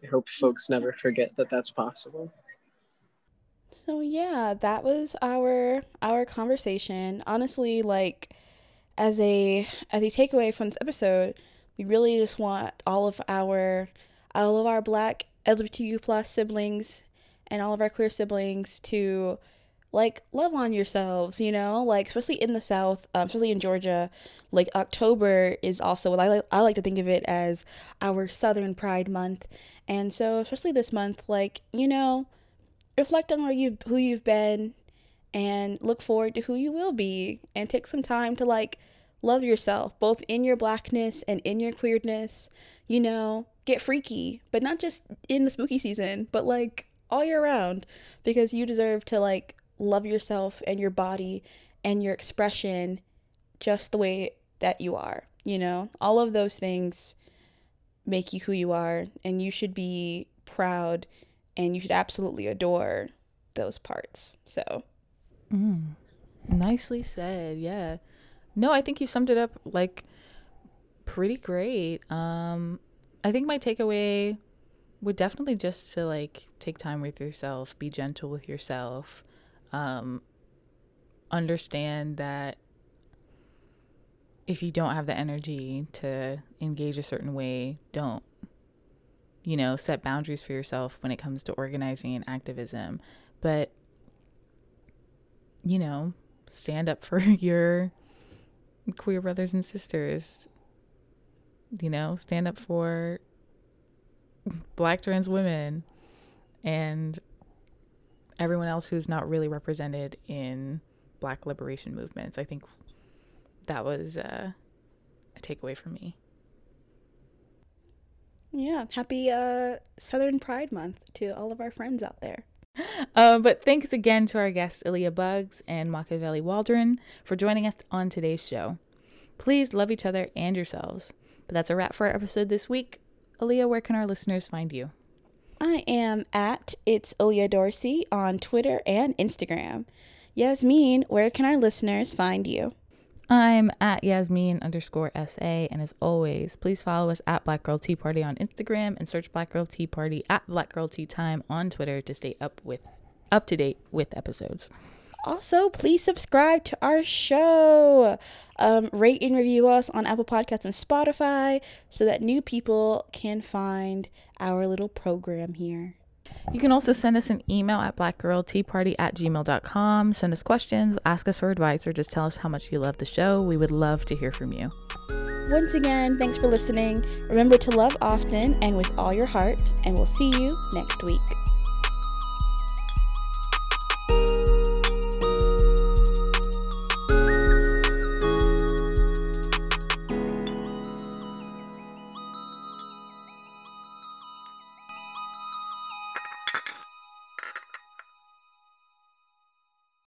i hope folks never forget that that's possible. So yeah, that was our our conversation. Honestly, like as a as a takeaway from this episode, we really just want all of our all of our black LGBTQ plus siblings and all of our queer siblings to like love on yourselves, you know, like especially in the South, um, especially in Georgia, like October is also what I like. I like to think of it as our Southern Pride Month, and so especially this month, like you know, reflect on where you've who you've been, and look forward to who you will be, and take some time to like love yourself, both in your blackness and in your queerness. You know, get freaky, but not just in the spooky season, but like all year round, because you deserve to like love yourself and your body and your expression just the way that you are. You know, all of those things make you who you are, and you should be proud and you should absolutely adore those parts. So, Mm. Nicely said. Yeah. No, I think you summed it up like pretty great. Um I think my takeaway would definitely just to like take time with yourself, be gentle with yourself. Um understand that if you don't have the energy to engage a certain way, don't. You know, set boundaries for yourself when it comes to organizing and activism. But you know, stand up for your queer brothers and sisters. You know, stand up for black trans women and everyone else who's not really represented in black liberation movements. I think that was uh, a takeaway for me. yeah, happy uh, Southern Pride Month to all of our friends out there. Um, but thanks again to our guests, Ilya Bugs and Machiavelli Waldron, for joining us on today's show. Please love each other and yourselves. But that's a wrap for our episode this week. Aaliyah, where can our listeners find you? I am at It's Aaliyah Dorsey on Twitter and Instagram. Yasmin, where can our listeners find you? I'm at Yasmin underscore SA, and as always, please follow us at Black Girl Tea Party on Instagram and search Black Girl Tea Party at Black Girl Tea Time on Twitter to stay up with up to date with episodes. Also, please subscribe to our show. Um, rate and review us on Apple Podcasts and Spotify so that new people can find our little program here. You can also send us an email at blackgirlteaparty at gmail.com. Send us questions, ask us for advice, or just tell us how much you love the show. We would love to hear from you. Once again, thanks for listening. Remember to love often and with all your heart, and we'll see you next week.